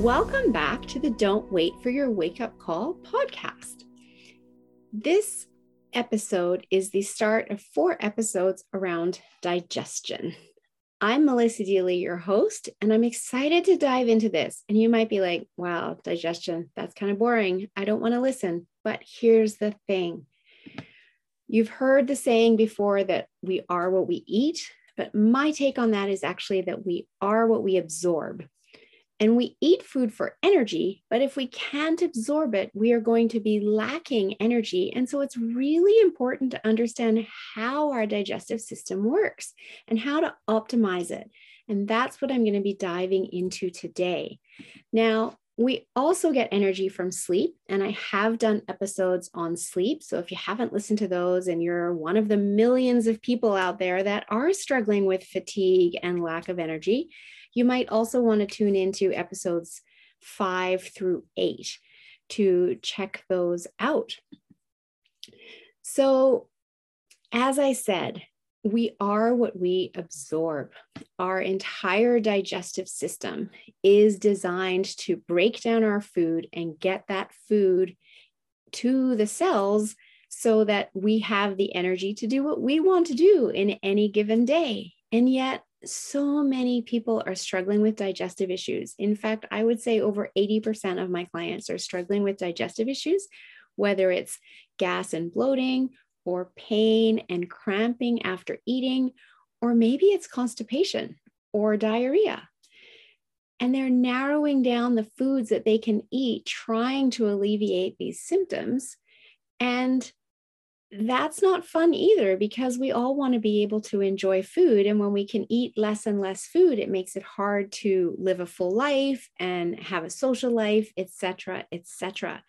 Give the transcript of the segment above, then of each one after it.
Welcome back to the Don't Wait for Your Wake Up Call podcast. This episode is the start of four episodes around digestion. I'm Melissa Deely, your host, and I'm excited to dive into this. And you might be like, wow, digestion, that's kind of boring. I don't want to listen. But here's the thing you've heard the saying before that we are what we eat, but my take on that is actually that we are what we absorb. And we eat food for energy, but if we can't absorb it, we are going to be lacking energy. And so it's really important to understand how our digestive system works and how to optimize it. And that's what I'm going to be diving into today. Now, we also get energy from sleep, and I have done episodes on sleep. So if you haven't listened to those and you're one of the millions of people out there that are struggling with fatigue and lack of energy, you might also want to tune into episodes five through eight to check those out. So, as I said, we are what we absorb. Our entire digestive system is designed to break down our food and get that food to the cells so that we have the energy to do what we want to do in any given day. And yet, so many people are struggling with digestive issues. In fact, I would say over 80% of my clients are struggling with digestive issues, whether it's gas and bloating, or pain and cramping after eating, or maybe it's constipation or diarrhea. And they're narrowing down the foods that they can eat, trying to alleviate these symptoms. And that's not fun either because we all want to be able to enjoy food and when we can eat less and less food it makes it hard to live a full life and have a social life etc etc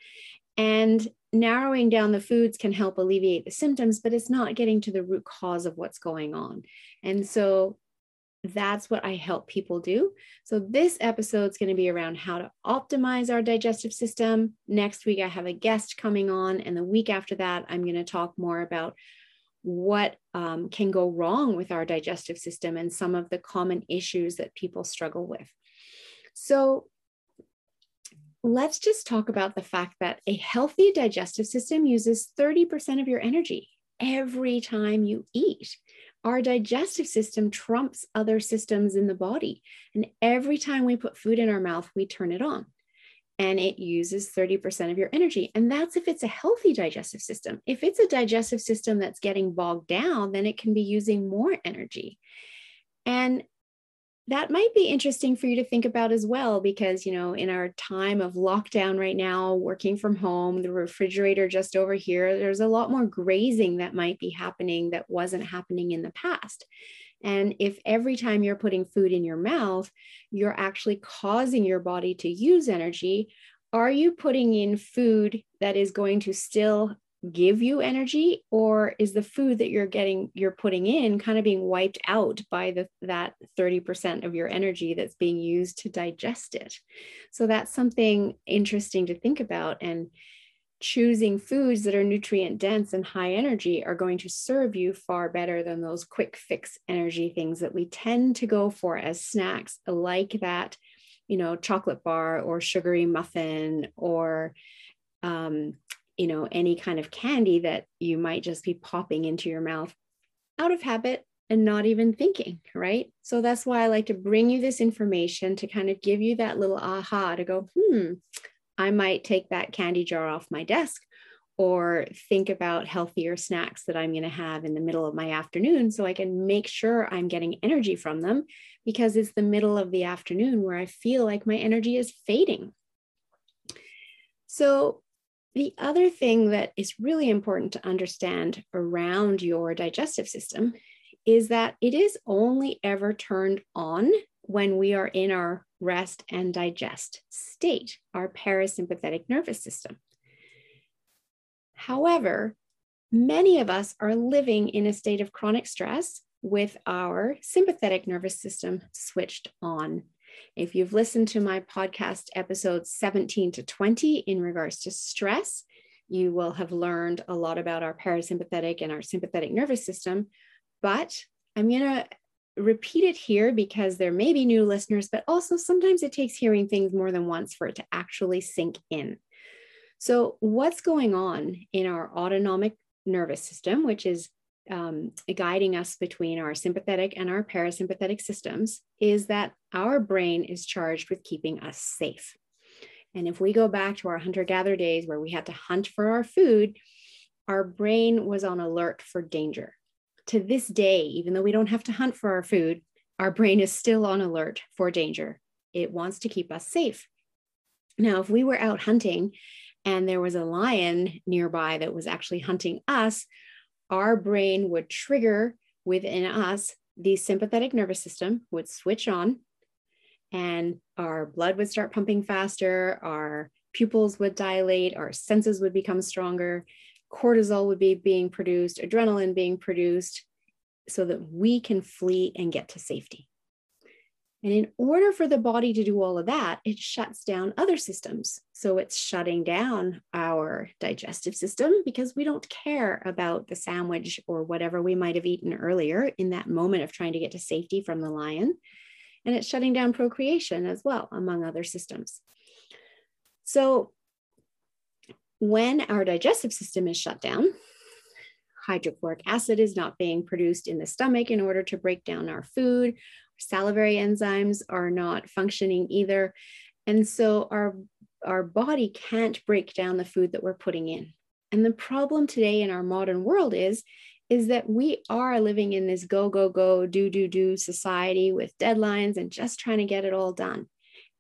and narrowing down the foods can help alleviate the symptoms but it's not getting to the root cause of what's going on. And so that's what I help people do. So, this episode is going to be around how to optimize our digestive system. Next week, I have a guest coming on. And the week after that, I'm going to talk more about what um, can go wrong with our digestive system and some of the common issues that people struggle with. So, let's just talk about the fact that a healthy digestive system uses 30% of your energy every time you eat our digestive system trumps other systems in the body. And every time we put food in our mouth, we turn it on and it uses 30% of your energy. And that's if it's a healthy digestive system. If it's a digestive system that's getting bogged down, then it can be using more energy. And that might be interesting for you to think about as well because you know in our time of lockdown right now working from home the refrigerator just over here there's a lot more grazing that might be happening that wasn't happening in the past. And if every time you're putting food in your mouth you're actually causing your body to use energy are you putting in food that is going to still give you energy or is the food that you're getting you're putting in kind of being wiped out by the that 30% of your energy that's being used to digest it? So that's something interesting to think about and choosing foods that are nutrient dense and high energy are going to serve you far better than those quick fix energy things that we tend to go for as snacks like that you know chocolate bar or sugary muffin or um, you know any kind of candy that you might just be popping into your mouth out of habit and not even thinking, right? So that's why I like to bring you this information to kind of give you that little aha to go, hmm, I might take that candy jar off my desk or think about healthier snacks that I'm going to have in the middle of my afternoon so I can make sure I'm getting energy from them because it's the middle of the afternoon where I feel like my energy is fading. So, the other thing that is really important to understand around your digestive system is that it is only ever turned on when we are in our rest and digest state, our parasympathetic nervous system. However, many of us are living in a state of chronic stress with our sympathetic nervous system switched on. If you've listened to my podcast episodes 17 to 20 in regards to stress, you will have learned a lot about our parasympathetic and our sympathetic nervous system, but I'm going to repeat it here because there may be new listeners, but also sometimes it takes hearing things more than once for it to actually sink in. So, what's going on in our autonomic nervous system, which is um, guiding us between our sympathetic and our parasympathetic systems, is that our brain is charged with keeping us safe. And if we go back to our hunter gatherer days where we had to hunt for our food, our brain was on alert for danger to this day, even though we don't have to hunt for our food, our brain is still on alert for danger. It wants to keep us safe. Now, if we were out hunting and there was a lion nearby that was actually hunting us, our brain would trigger within us the sympathetic nervous system would switch on and our blood would start pumping faster, our pupils would dilate, our senses would become stronger, cortisol would be being produced, adrenaline being produced, so that we can flee and get to safety. And in order for the body to do all of that, it shuts down other systems. So it's shutting down our digestive system because we don't care about the sandwich or whatever we might have eaten earlier in that moment of trying to get to safety from the lion. And it's shutting down procreation as well, among other systems. So when our digestive system is shut down, hydrochloric acid is not being produced in the stomach in order to break down our food. Salivary enzymes are not functioning either. And so our, our body can't break down the food that we're putting in. And the problem today in our modern world is, is that we are living in this go, go, go, do, do, do society with deadlines and just trying to get it all done.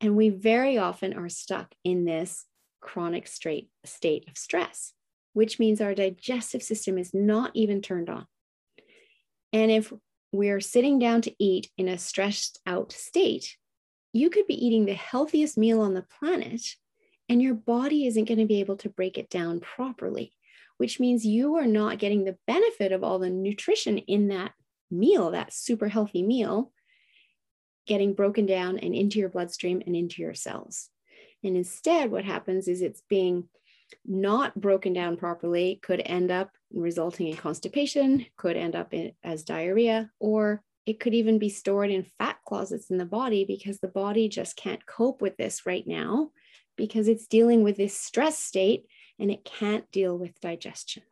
And we very often are stuck in this chronic straight state of stress, which means our digestive system is not even turned on. And if we're sitting down to eat in a stressed out state, you could be eating the healthiest meal on the planet, and your body isn't going to be able to break it down properly, which means you are not getting the benefit of all the nutrition in that meal, that super healthy meal, getting broken down and into your bloodstream and into your cells. And instead, what happens is it's being not broken down properly, could end up resulting in constipation, could end up in, as diarrhea, or it could even be stored in fat closets in the body because the body just can't cope with this right now because it's dealing with this stress state and it can't deal with digestion.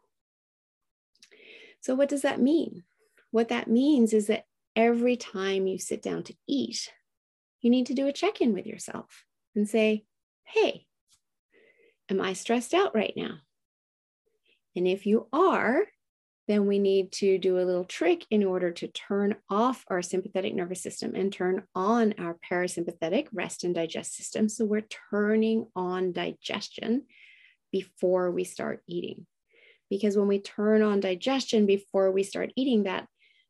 So, what does that mean? What that means is that every time you sit down to eat, you need to do a check in with yourself and say, hey, am I stressed out right now? And if you are, then we need to do a little trick in order to turn off our sympathetic nervous system and turn on our parasympathetic rest and digest system. So we're turning on digestion before we start eating. Because when we turn on digestion before we start eating, that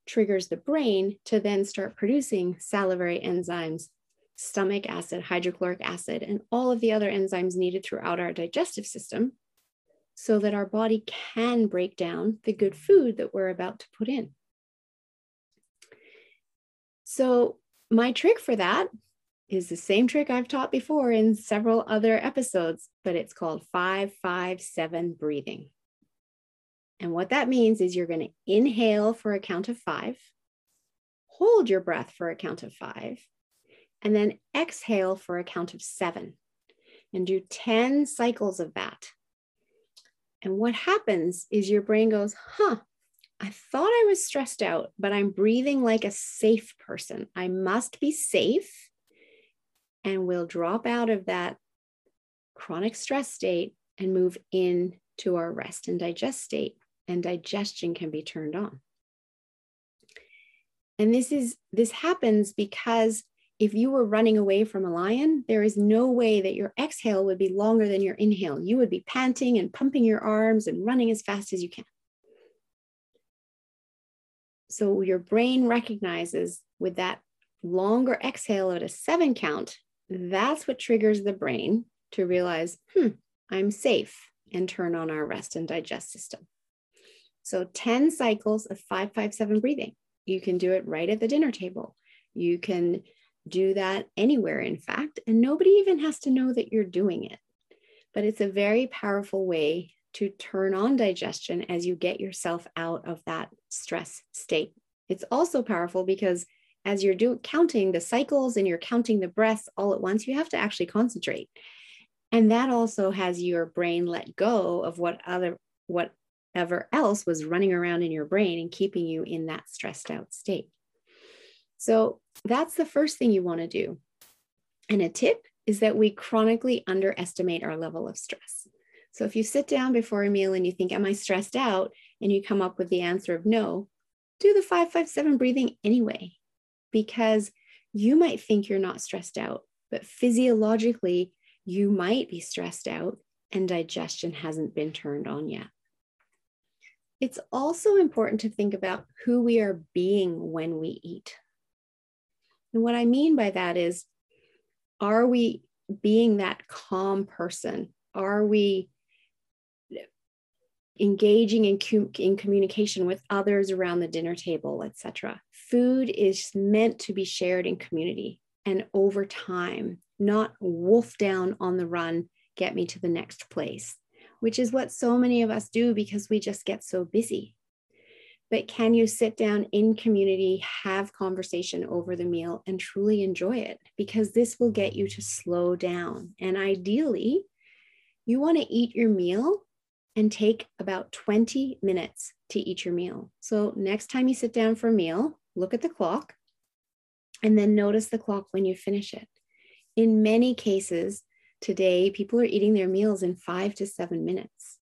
triggers the brain to then start producing salivary enzymes, stomach acid, hydrochloric acid, and all of the other enzymes needed throughout our digestive system so that our body can break down the good food that we're about to put in. So, my trick for that is the same trick I've taught before in several other episodes, but it's called 557 breathing. And what that means is you're going to inhale for a count of five, hold your breath for a count of five, and then exhale for a count of seven and do 10 cycles of that. And what happens is your brain goes, huh, I thought I was stressed out, but I'm breathing like a safe person. I must be safe. And we'll drop out of that chronic stress state and move into our rest and digest state. And digestion can be turned on. And this is this happens because if you were running away from a lion, there is no way that your exhale would be longer than your inhale. You would be panting and pumping your arms and running as fast as you can. So your brain recognizes with that longer exhale at a seven count, that's what triggers the brain to realize, hmm, I'm safe and turn on our rest and digest system. So 10 cycles of 557 breathing. You can do it right at the dinner table. You can do that anywhere, in fact, and nobody even has to know that you're doing it. But it's a very powerful way to turn on digestion as you get yourself out of that stress state. It's also powerful because as you're doing counting the cycles and you're counting the breaths all at once, you have to actually concentrate. And that also has your brain let go of what other whatever else was running around in your brain and keeping you in that stressed out state. So that's the first thing you want to do. And a tip is that we chronically underestimate our level of stress. So if you sit down before a meal and you think, Am I stressed out? and you come up with the answer of no, do the 557 breathing anyway, because you might think you're not stressed out, but physiologically, you might be stressed out and digestion hasn't been turned on yet. It's also important to think about who we are being when we eat. And what I mean by that is, are we being that calm person? Are we engaging in, in communication with others around the dinner table, etc. Food is meant to be shared in community and over time, not wolf down on the run, get me to the next place, which is what so many of us do because we just get so busy but can you sit down in community, have conversation over the meal, and truly enjoy it? Because this will get you to slow down. And ideally, you want to eat your meal and take about 20 minutes to eat your meal. So, next time you sit down for a meal, look at the clock and then notice the clock when you finish it. In many cases, today, people are eating their meals in five to seven minutes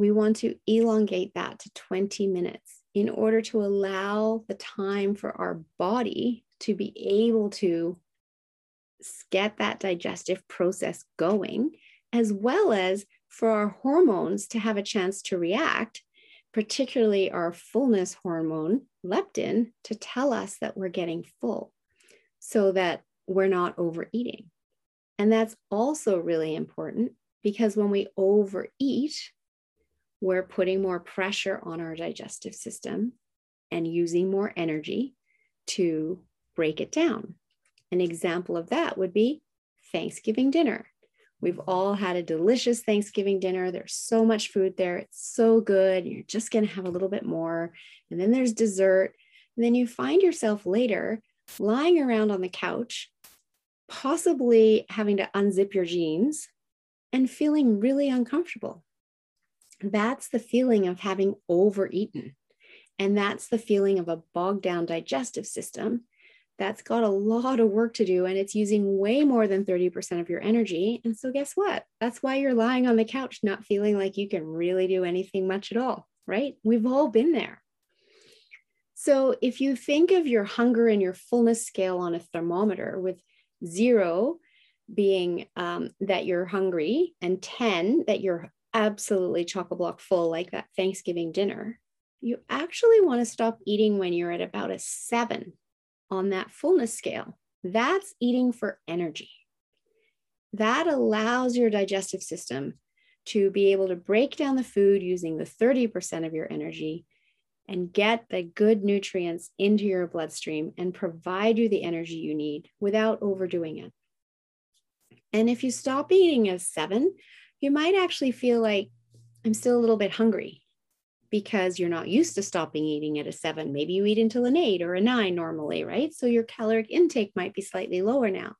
we want to elongate that to 20 minutes in order to allow the time for our body to be able to get that digestive process going, as well as for our hormones to have a chance to react, particularly our fullness hormone, leptin, to tell us that we're getting full so that we're not overeating. And that's also really important because when we overeat, we're putting more pressure on our digestive system and using more energy to break it down. An example of that would be Thanksgiving dinner. We've all had a delicious Thanksgiving dinner. There's so much food there. It's so good. You're just going to have a little bit more. And then there's dessert. And then you find yourself later lying around on the couch, possibly having to unzip your jeans and feeling really uncomfortable that's the feeling of having overeaten. And that's the feeling of a bogged down digestive system that's got a lot of work to do and it's using way more than 30% of your energy. And so, guess what? That's why you're lying on the couch, not feeling like you can really do anything much at all, right? We've all been there. So, if you think of your hunger and your fullness scale on a thermometer with zero being um, that you're hungry and 10 that you're absolutely chock a block full, like that Thanksgiving dinner, you actually want to stop eating when you're at about a seven on that fullness scale. That's eating for energy. That allows your digestive system to be able to break down the food using the 30% of your energy and get the good nutrients into your bloodstream and provide you the energy you need without overdoing it. And if you stop eating at seven, you might actually feel like I'm still a little bit hungry because you're not used to stopping eating at a seven. Maybe you eat until an eight or a nine normally, right? So your caloric intake might be slightly lower now.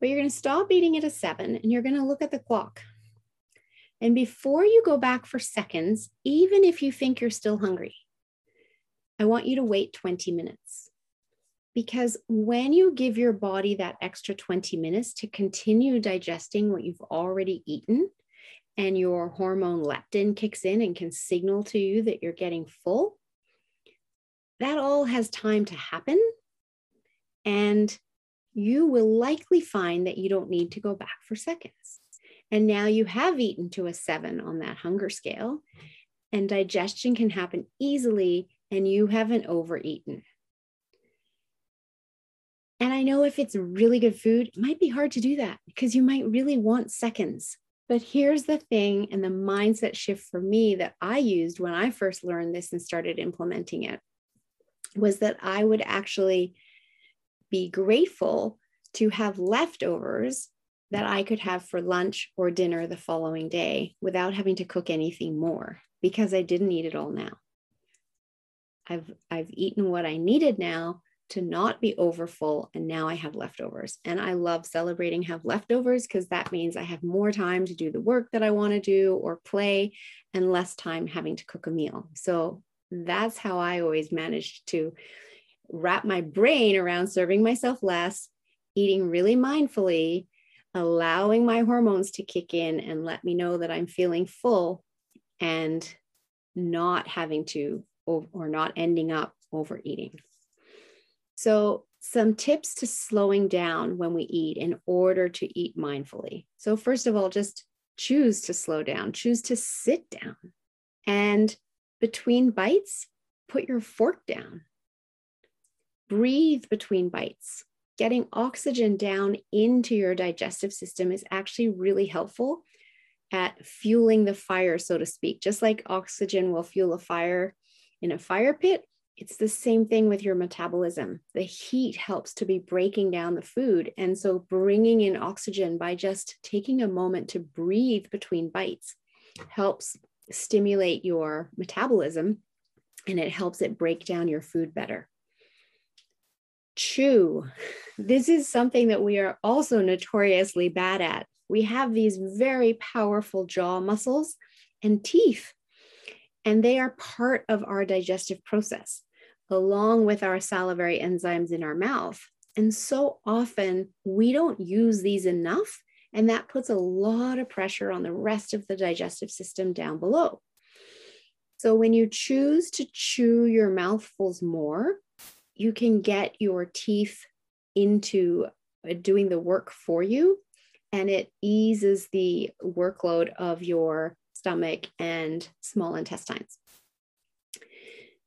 But you're going to stop eating at a seven and you're going to look at the clock. And before you go back for seconds, even if you think you're still hungry, I want you to wait 20 minutes. Because when you give your body that extra 20 minutes to continue digesting what you've already eaten, and your hormone leptin kicks in and can signal to you that you're getting full, that all has time to happen. And you will likely find that you don't need to go back for seconds. And now you have eaten to a seven on that hunger scale, and digestion can happen easily, and you haven't overeaten. And I know if it's really good food, it might be hard to do that because you might really want seconds. But here's the thing and the mindset shift for me that I used when I first learned this and started implementing it was that I would actually be grateful to have leftovers that I could have for lunch or dinner the following day without having to cook anything more because I didn't eat it all now. I've I've eaten what I needed now to not be overfull and now I have leftovers. And I love celebrating have leftovers because that means I have more time to do the work that I want to do or play and less time having to cook a meal. So that's how I always managed to wrap my brain around serving myself less, eating really mindfully, allowing my hormones to kick in and let me know that I'm feeling full and not having to or not ending up overeating. So, some tips to slowing down when we eat in order to eat mindfully. So, first of all, just choose to slow down, choose to sit down. And between bites, put your fork down. Breathe between bites. Getting oxygen down into your digestive system is actually really helpful at fueling the fire, so to speak. Just like oxygen will fuel a fire in a fire pit, it's the same thing with your metabolism. The heat helps to be breaking down the food. And so, bringing in oxygen by just taking a moment to breathe between bites helps stimulate your metabolism and it helps it break down your food better. Chew. This is something that we are also notoriously bad at. We have these very powerful jaw muscles and teeth, and they are part of our digestive process, along with our salivary enzymes in our mouth. And so often we don't use these enough and that puts a lot of pressure on the rest of the digestive system down below. So when you choose to chew your mouthfuls more, you can get your teeth into uh, doing the work for you and it eases the workload of your stomach and small intestines.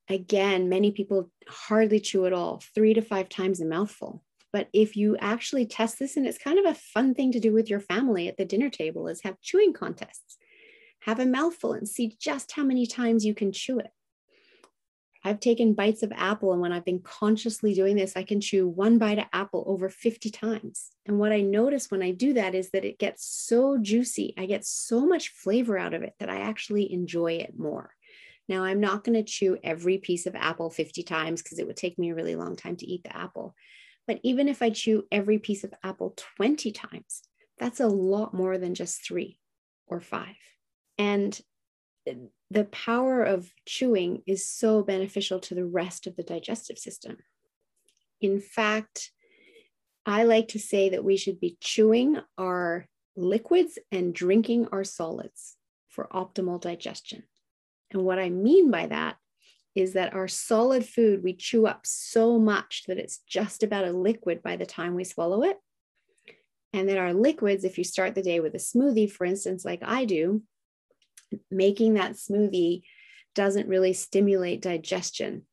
Again, many people hardly chew at all, three to five times a mouthful. But if you actually test this, and it's kind of a fun thing to do with your family at the dinner table, is have chewing contests. Have a mouthful and see just how many times you can chew it. I've taken bites of apple, and when I've been consciously doing this, I can chew one bite of apple over 50 times. And what I notice when I do that is that it gets so juicy. I get so much flavor out of it that I actually enjoy it more. Now, I'm not going to chew every piece of apple 50 times because it would take me a really long time to eat the apple. But even if I chew every piece of apple 20 times, that's a lot more than just three or five. And the power of chewing is so beneficial to the rest of the digestive system. In fact, I like to say that we should be chewing our liquids and drinking our solids for optimal digestion. And what I mean by that is that our solid food we chew up so much that it's just about a liquid by the time we swallow it. And then our liquids, if you start the day with a smoothie, for instance, like I do, making that smoothie doesn't really stimulate digestion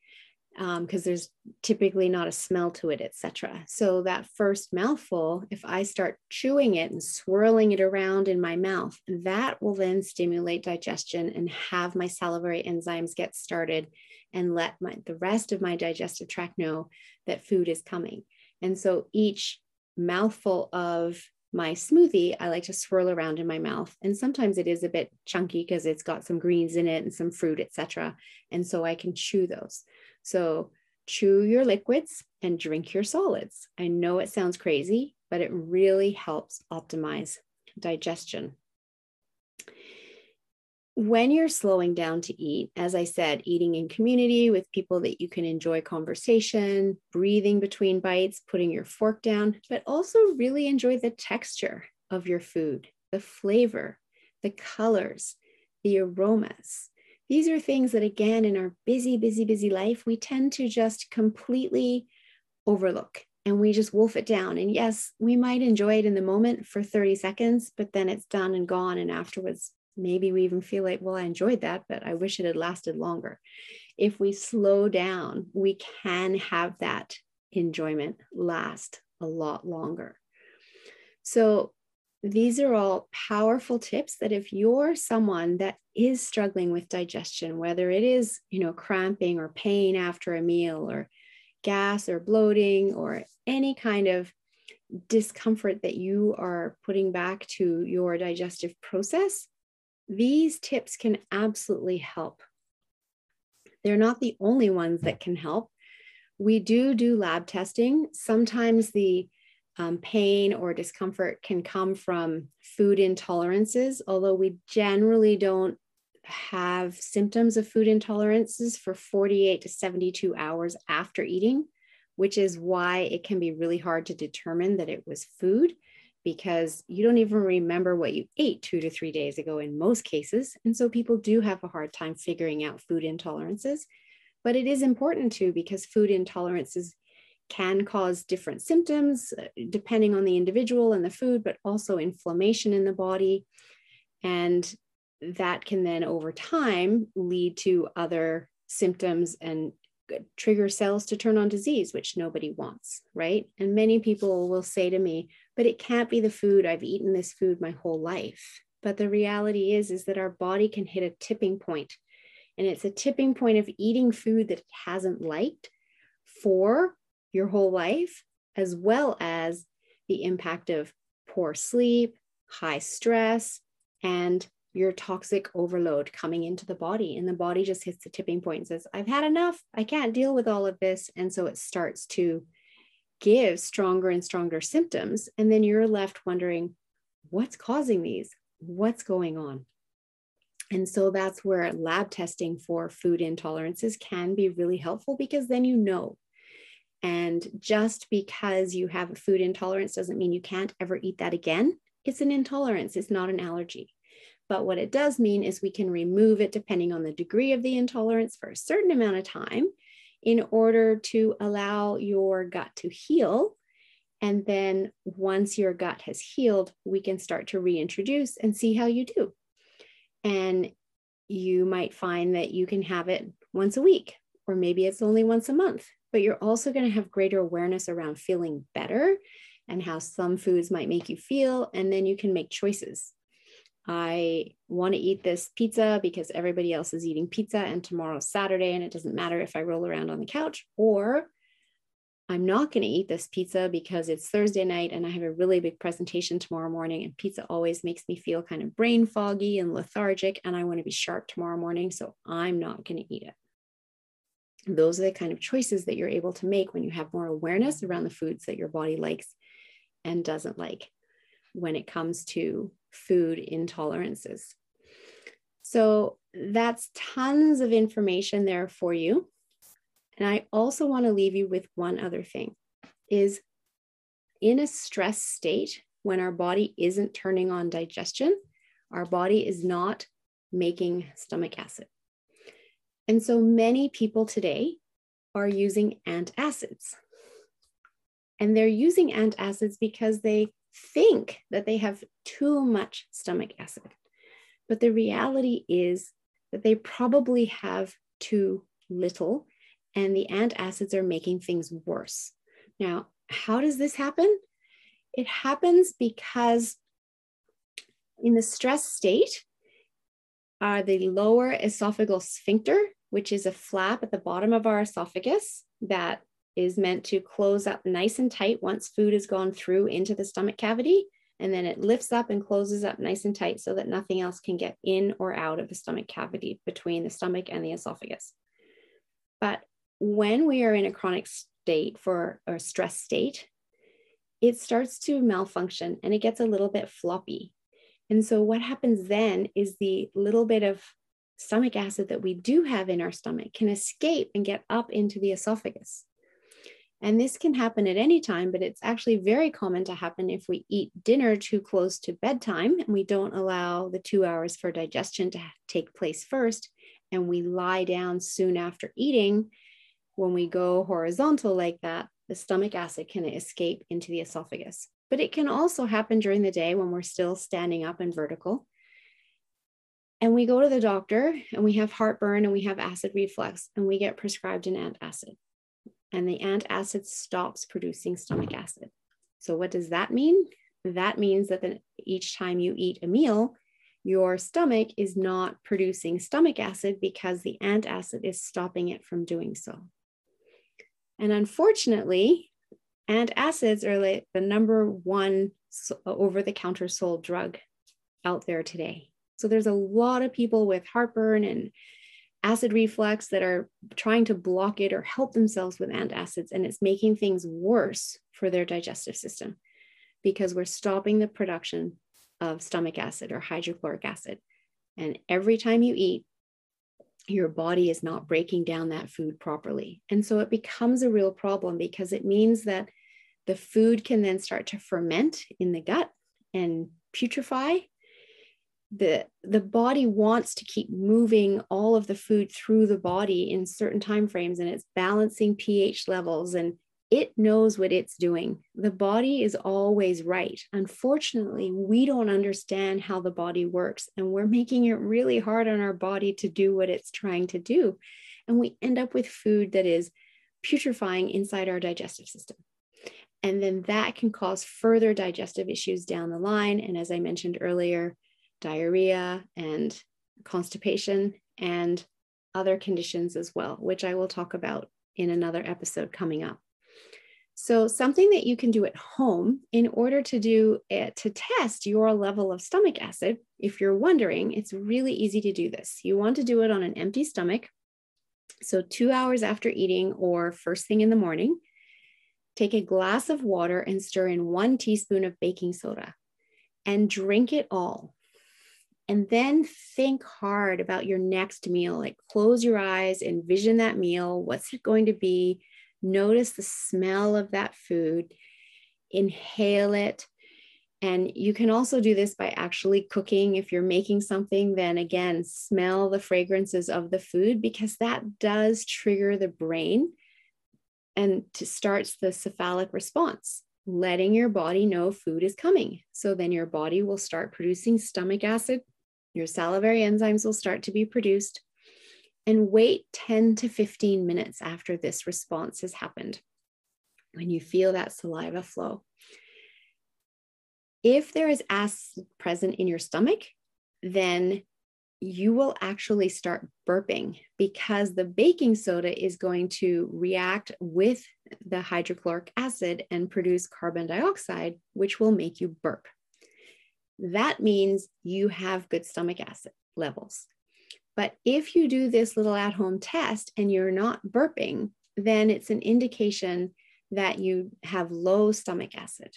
because um, there's typically not a smell to it, etc. So that first mouthful, if I start chewing it and swirling it around in my mouth, that will then stimulate digestion and have my salivary enzymes get started and let my the rest of my digestive tract know that food is coming. And so each mouthful of my smoothie, I like to swirl around in my mouth. And sometimes it is a bit chunky because it's got some greens in it and some fruit, etc. And so I can chew those. So chew your liquids and drink your solids. I know it sounds crazy, but it really helps optimize digestion. When you're slowing down to eat, as I said, eating in community with people that you can enjoy conversation, breathing between bites, putting your fork down, but also really enjoy the texture of your food, the flavor, the colors, the aromas. These are things that, again, in our busy, busy, busy life, we tend to just completely overlook and we just wolf it down. And yes, we might enjoy it in the moment for 30 seconds, but then it's done and gone. And afterwards, maybe we even feel like, well, I enjoyed that, but I wish it had lasted longer. If we slow down, we can have that enjoyment last a lot longer. So, these are all powerful tips that if you're someone that is struggling with digestion, whether it is, you know, cramping or pain after a meal or gas or bloating or any kind of discomfort that you are putting back to your digestive process, these tips can absolutely help. They're not the only ones that can help. We do do lab testing. Sometimes the um, pain or discomfort can come from food intolerances, although we generally don't have symptoms of food intolerances for 48 to 72 hours after eating, which is why it can be really hard to determine that it was food because you don't even remember what you ate two to three days ago in most cases. And so people do have a hard time figuring out food intolerances. But it is important too because food intolerances can cause different symptoms uh, depending on the individual and the food, but also inflammation in the body. And that can then over time lead to other symptoms and trigger cells to turn on disease, which nobody wants, right? And many people will say to me, but it can't be the food. I've eaten this food my whole life. But the reality is, is that our body can hit a tipping point, and it's a tipping point of eating food that it hasn't liked for your whole life, as well as the impact of poor sleep, high stress, and your toxic overload coming into the body. And the body just hits the tipping point and says, I've had enough. I can't deal with all of this. And so it starts to give stronger and stronger symptoms. And then you're left wondering, what's causing these? What's going on? And so that's where lab testing for food intolerances can be really helpful because then you know. And just because you have a food intolerance doesn't mean you can't ever eat that again. It's an intolerance, it's not an allergy. But what it does mean is we can remove it depending on the degree of the intolerance for a certain amount of time in order to allow your gut to heal. And then once your gut has healed, we can start to reintroduce and see how you do. And you might find that you can have it once a week, or maybe it's only once a month, but you're also going to have greater awareness around feeling better and how some foods might make you feel. And then you can make choices I want to eat this pizza because everybody else is eating pizza and tomorrow's Saturday and it doesn't matter if I roll around on the couch or I'm not going to eat this pizza because it's Thursday night and I have a really big presentation tomorrow morning and pizza always makes me feel kind of brain foggy and lethargic and I want to be sharp tomorrow morning so I'm not going to eat it. Those are the kind of choices that you're able to make when you have more awareness around the foods that your body likes and doesn't like when it comes to food intolerances. So that's tons of information there for you. And I also want to leave you with one other thing is in a stress state when our body isn't turning on digestion, our body is not making stomach acid. And so many people today are using antacids. And they're using antacids because they think that they have too much stomach acid. But the reality is that they probably have too little, and the antacids are making things worse. Now, how does this happen? It happens because in the stress state, uh, the lower esophageal sphincter, which is a flap at the bottom of our esophagus that is meant to close up nice and tight once food has gone through into the stomach cavity. And then it lifts up and closes up nice and tight so that nothing else can get in or out of the stomach cavity between the stomach and the esophagus. But when we are in a chronic state for a stress state, it starts to malfunction and it gets a little bit floppy. And so, what happens then is the little bit of stomach acid that we do have in our stomach can escape and get up into the esophagus. And this can happen at any time, but it's actually very common to happen if we eat dinner too close to bedtime and we don't allow the two hours for digestion to take place first. And we lie down soon after eating. When we go horizontal like that, the stomach acid can escape into the esophagus. But it can also happen during the day when we're still standing up and vertical. And we go to the doctor and we have heartburn and we have acid reflux and we get prescribed an antacid and the antacid stops producing stomach acid. So, what does that mean? That means that each time you eat a meal, your stomach is not producing stomach acid because the antacid is stopping it from doing so. And unfortunately, antacids are like the number one over the counter sold drug out there today. So there's a lot of people with heartburn and acid reflux that are trying to block it or help themselves with antacids, and it's making things worse for their digestive system because we're stopping the production of stomach acid or hydrochloric acid. And every time you eat, your body is not breaking down that food properly. And so it becomes a real problem because it means that the food can then start to ferment in the gut and putrefy the the body wants to keep moving all of the food through the body in certain time frames and it's balancing ph levels and it knows what it's doing. The body is always right. Unfortunately we don't understand how the body works and we're making it really hard on our body to do what it's trying to do. And we end up with food that is putrefying inside our digestive system. And then that can cause further digestive issues down the line. And as i mentioned earlier diarrhea and constipation and other conditions as well, which I will talk about in another episode coming up. So, something that you can do at home in order to do it to test your level of stomach acid, if you're wondering, it's really easy to do this. You want to do it on an empty stomach. So, two hours after eating or first thing in the morning, take a glass of water and stir in one teaspoon of baking soda and drink it all and then think hard about your next meal. Like close your eyes, envision that meal. What's it going to be? Notice the smell of that food, inhale it. And you can also do this by actually cooking. If you're making something, then again, smell the fragrances of the food because that does trigger the brain and to starts the cephalic response, letting your body know food is coming. So then your body will start producing stomach acid your salivary enzymes will start to be produced. And wait 10 to 15 minutes after this response has happened when you feel that saliva flow. If there is acid present in your stomach, then you will actually start burping because the baking soda is going to react with the hydrochloric acid and produce carbon dioxide, which will make you burp that means you have good stomach acid levels. But if you do this little at home test and you're not burping, then it's an indication that you have low stomach acid.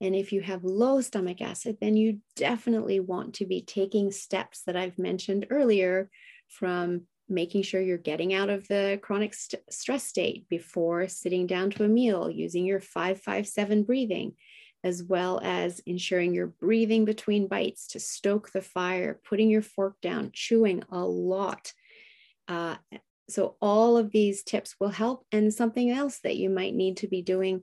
And if you have low stomach acid, then you definitely want to be taking steps that I've mentioned earlier from making sure you're getting out of the chronic st- stress state before sitting down to a meal, using your 557 breathing, as well as ensuring you're breathing between bites to stoke the fire, putting your fork down, chewing a lot. Uh, so, all of these tips will help. And something else that you might need to be doing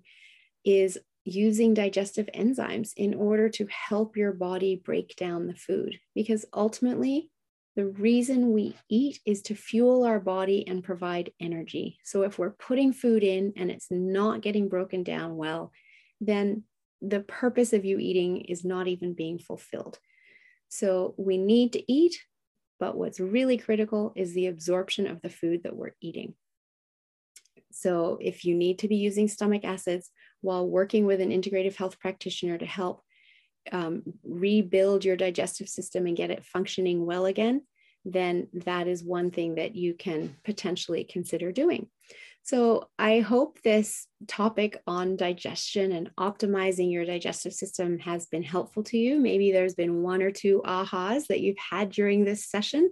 is using digestive enzymes in order to help your body break down the food. Because ultimately, the reason we eat is to fuel our body and provide energy. So, if we're putting food in and it's not getting broken down well, then the purpose of you eating is not even being fulfilled. So we need to eat, but what's really critical is the absorption of the food that we're eating. So if you need to be using stomach acids while working with an integrative health practitioner to help um, rebuild your digestive system and get it functioning well again, then that is one thing that you can potentially consider doing. So, I hope this topic on digestion and optimizing your digestive system has been helpful to you. Maybe there's been one or two ahas that you've had during this session.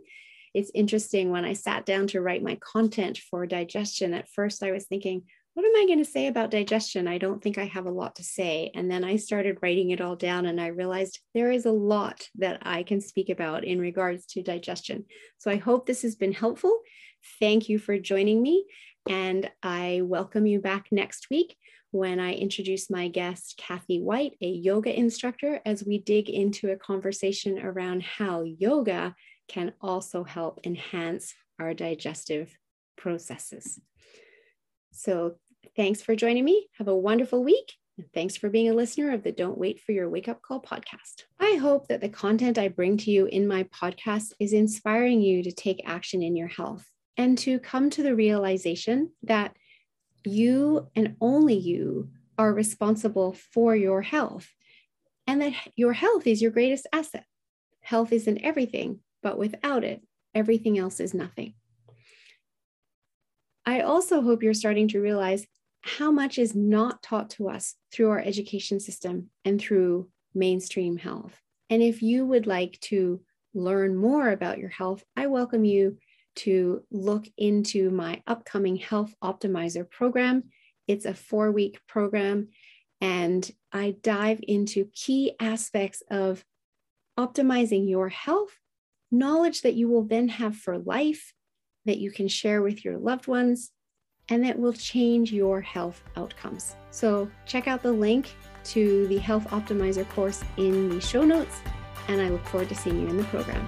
It's interesting when I sat down to write my content for digestion, at first I was thinking, what am I going to say about digestion? I don't think I have a lot to say. And then I started writing it all down and I realized there is a lot that I can speak about in regards to digestion. So I hope this has been helpful. Thank you for joining me. And I welcome you back next week when I introduce my guest, Kathy White, a yoga instructor, as we dig into a conversation around how yoga can also help enhance our digestive processes. So, thanks for joining me. Have a wonderful week. And thanks for being a listener of the Don't Wait for Your Wake Up Call podcast. I hope that the content I bring to you in my podcast is inspiring you to take action in your health and to come to the realization that you and only you are responsible for your health and that your health is your greatest asset. Health isn't everything, but without it, everything else is nothing. I also hope you're starting to realize how much is not taught to us through our education system and through mainstream health. And if you would like to learn more about your health, I welcome you to look into my upcoming Health Optimizer program. It's a four week program, and I dive into key aspects of optimizing your health, knowledge that you will then have for life, that you can share with your loved ones, and that will change your health outcomes. So, check out the link to the Health Optimizer course in the show notes, and I look forward to seeing you in the program.